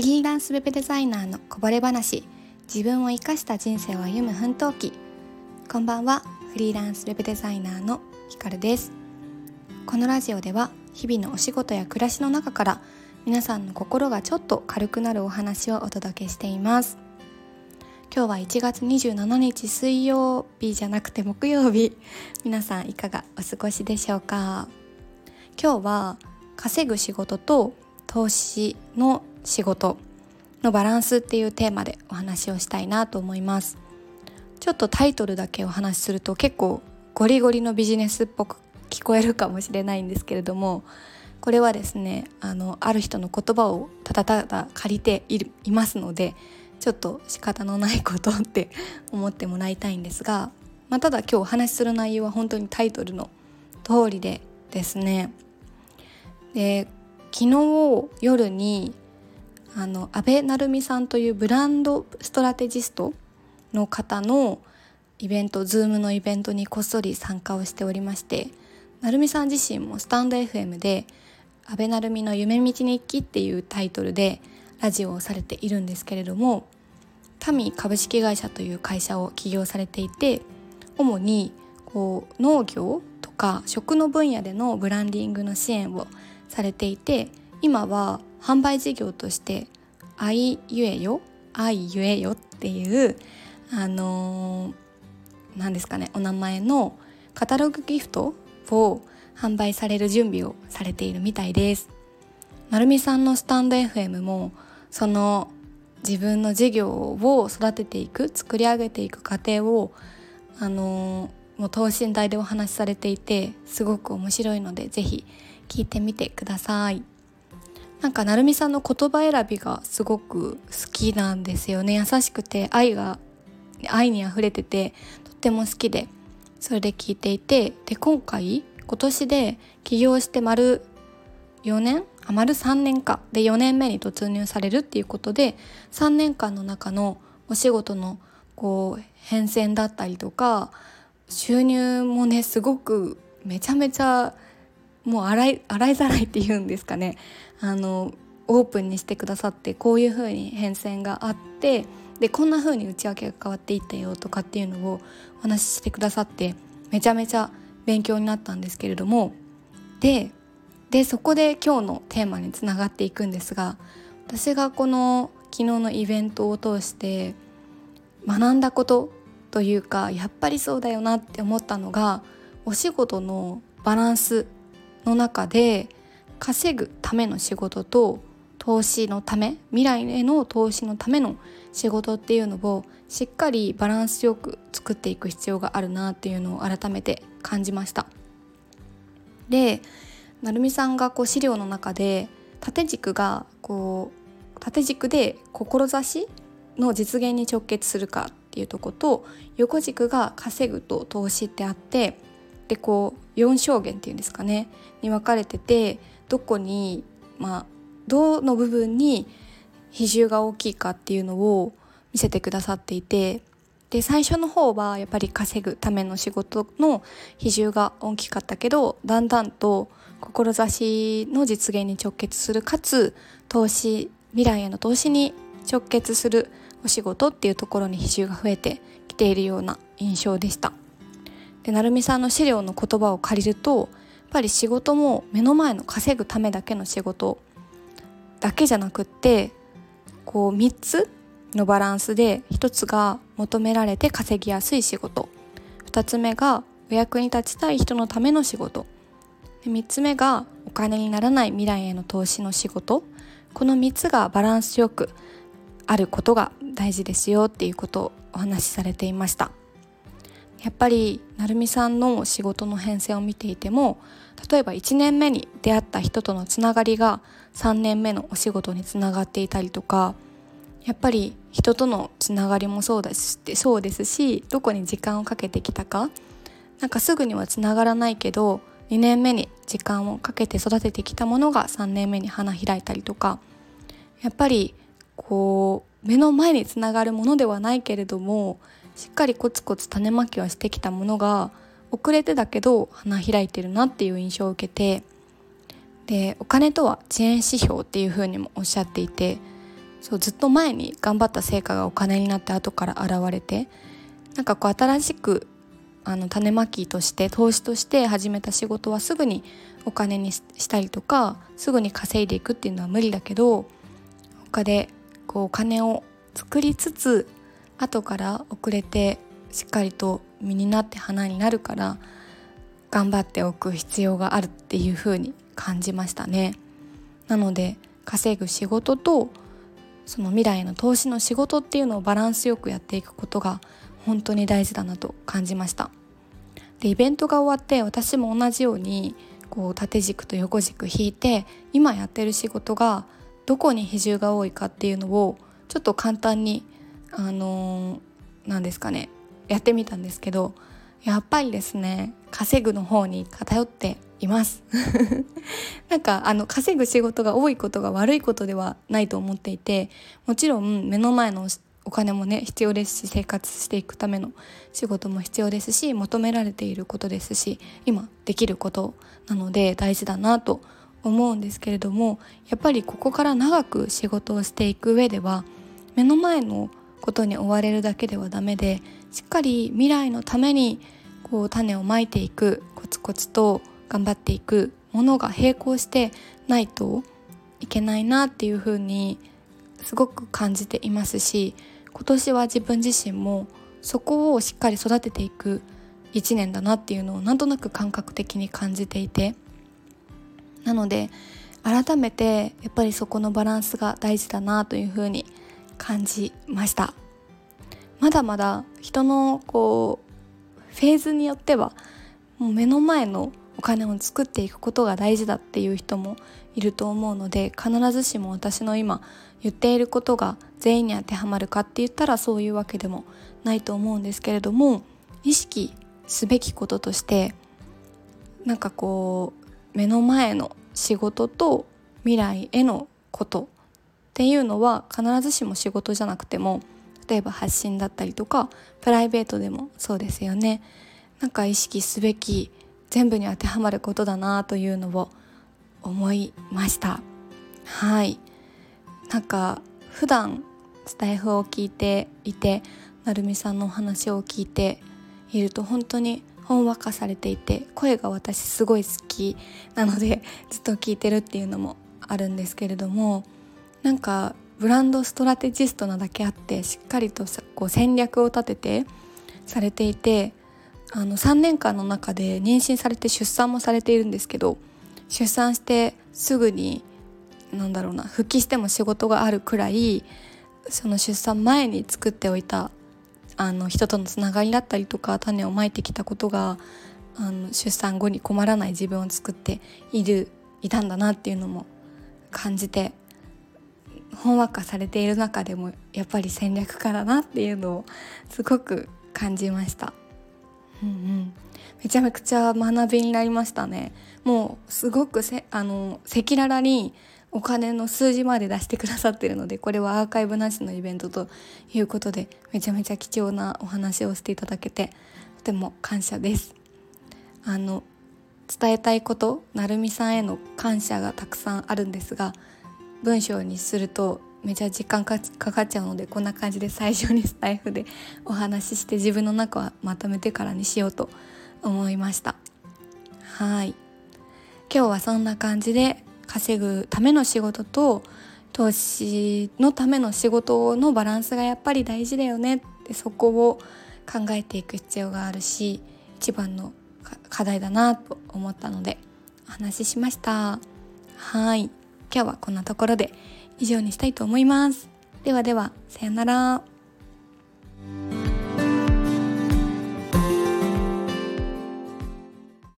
フリーランスウェブデザイナーのこぼれ話。自分を生かした人生を歩む奮闘記。こんばんは。フリーランスウェブデザイナーのひかるです。このラジオでは日々のお仕事や暮らしの中から皆さんの心がちょっと軽くなるお話をお届けしています。今日は1月27日水曜日じゃなくて木曜日。皆さんいかがお過ごしでしょうか？今日は稼ぐ仕事と投資の仕事のバランスっていうテーマでお話をしたいなと思います。ちょっとタイトルだけお話しすると結構ゴリゴリのビジネスっぽく聞こえるかもしれないんですけれどもこれはですねあのある人の言葉をただただ借りていますのでちょっと仕方のないことって思ってもらいたいんですが、まあ、ただ今日お話しする内容は本当にタイトルの通りでですね。で昨日夜にあの安倍成美さんというブランドストラテジストの方のイベント Zoom のイベントにこっそり参加をしておりまして成美さん自身もスタンド FM で「安倍成美の夢道日記」っていうタイトルでラジオをされているんですけれどもタミ株式会社という会社を起業されていて主にこう農業とか食の分野でのブランディングの支援をされていて今は販売事業として「愛ゆえよ愛ゆえよ」っていうあの何、ー、ですかねお名前のカタログギフトを販売される準備をされているみたいです。なるみさんのスタンド FM もその自分の事業を育てていく作り上げていく過程をあのもう等身大でお話しされていてすごく面白いので是非聞いてみてくださいなんか成美さんの言葉選びがすごく好きなんですよね。優しくて愛が愛にあふれててとっても好きでそれで聞いていてで今回今年で起業して丸4年？あ丸3年か。で4年目に突入されるっていうことで3年間の中のお仕事のこう変遷だったりとか収入もねすごくめちゃめちゃもう洗い洗いざらいっていうんですかね。あのオープンにしてくださってこういう風に変遷があってでこんな風に内訳が変わっていったよとかっていうのをお話ししてくださってめちゃめちゃ勉強になったんですけれども。ででそこで今日のテーマにつながっていくんですが私がこの昨日のイベントを通して学んだことというかやっぱりそうだよなって思ったのがお仕事のバランスの中で稼ぐための仕事と投資のため未来への投資のための仕事っていうのをしっかりバランスよく作っていく必要があるなっていうのを改めて感じました。で成美さんがこう資料の中で縦軸がこう縦軸で志の実現に直結するかっていうとこと横軸が稼ぐと投資ってあってでこう4象限っていうんですかねに分かれててどこにまあどの部分に比重が大きいかっていうのを見せてくださっていてで最初の方はやっぱり稼ぐための仕事の比重が大きかったけどだんだんと志の実現に直結するかつ投資未来への投資に直結するお仕事っていうところに比重が増えてきているような印象でした。で成美さんの資料の言葉を借りるとやっぱり仕事も目の前の稼ぐためだけの仕事だけじゃなくってこう3つのバランスで1つが求められて稼ぎやすい仕事。2つ目がお役に立ちたい人のための仕事。で3つ目がお金にならない未来への投資の仕事。この3つがバランスよくあることが大事ですよっていうことをお話しされていました。やっぱり成美さんの仕事の変遷を見ていても例えば1年目に出会った人とのつながりが3年目のお仕事につながっていたりとかやっぱり人とのつながりもそうだしそうですしどこに時間をかけてきたかなんかすぐにはつながらないけど2年目に時間をかけて育ててきたものが3年目に花開いたりとかやっぱりこう目の前につながるものではないけれどもしっかりコツコツ種まきをしてきたものが遅れてだけど花開いてるなっていう印象を受けてでお金とは遅延指標っていうふうにもおっしゃっていてそうずっと前に頑張った成果がお金になって後から現れてなんかこう新しくあの種まきとして投資として始めた仕事はすぐにお金にしたりとかすぐに稼いでいくっていうのは無理だけど他でこうお金を作りつつ後から遅れてしっかりと実になって花になるから頑張っておく必要があるっていう風に感じましたね。なので稼ぐ仕事とその未来の投資の仕事っていうのをバランスよくやっていくことが本当に大事だなと感じましたでイベントが終わって私も同じようにこう縦軸と横軸引いて今やってる仕事がどこに比重が多いかっていうのをちょっと簡単にあの何、ー、ですかね。やってみたんですけどやっぱりですね稼ぐの方に偏っています。なんかあの稼ぐ仕事が多いことが悪いことではないと思っていてもちろん目の前のお金もね必要ですし生活していくための仕事も必要ですし求められていることですし今できることなので大事だなと思うんですけれどもやっぱりここから長く仕事をしていく上では目の前のことに追われるだけではダメでしっかり未来のためにこう種をまいていくコツコツと頑張っていくものが並行してないといけないなっていうふうにすごく感じていますし今年は自分自身もそこをしっかり育てていく1年だなっていうのをなんとなく感覚的に感じていてなので改めてやっぱりそこのバランスが大事だなというふうに感じました。まだまだ人のこうフェーズによってはもう目の前のお金を作っていくことが大事だっていう人もいると思うので必ずしも私の今言っていることが全員に当てはまるかって言ったらそういうわけでもないと思うんですけれども意識すべきこととしてなんかこう目の前の仕事と未来へのことっていうのは必ずしも仕事じゃなくても例えば発信だったりとかプライベートでもそうですよね。なんか意識すべき全部に当てはまることだなというのを思いました。はい。なんか普段スタイフを聞いていてなるみさんのお話を聞いていると本当にほんわかされていて声が私すごい好きなのでずっと聞いてるっていうのもあるんですけれどもなんかブランドストラテジストなだけあってしっかりとこう戦略を立ててされていてあの3年間の中で妊娠されて出産もされているんですけど出産してすぐになんだろうな復帰しても仕事があるくらいその出産前に作っておいたあの人とのつながりだったりとか種をまいてきたことがあの出産後に困らない自分を作っているいたんだなっていうのも感じてほんわかされている中でもやっぱり戦略家だなっていうのをすごく感じました。うんうん、めちゃくちゃ学びになりましたね。もうすごくせあの赤裸々にお金の数字まで出してくださってるのでこれはアーカイブなしのイベントということでめちゃめちゃ貴重なお話をしていただけてとても感謝です。あの伝えたいことなるみさんへの感謝がたくさんあるんですが文章にするとめちゃ時間かかっちゃうのでこんな感じで最初にスタイフでお話しして自分の中はまとめてからにしようと思いました。はい。今日はそんな感じで稼ぐための仕事と投資のための仕事のバランスがやっぱり大事だよねってそこを考えていく必要があるし一番の課題だなと思ったのでお話ししました。はい。今日はこんなところで以上にしたいと思います。ではではさよなら。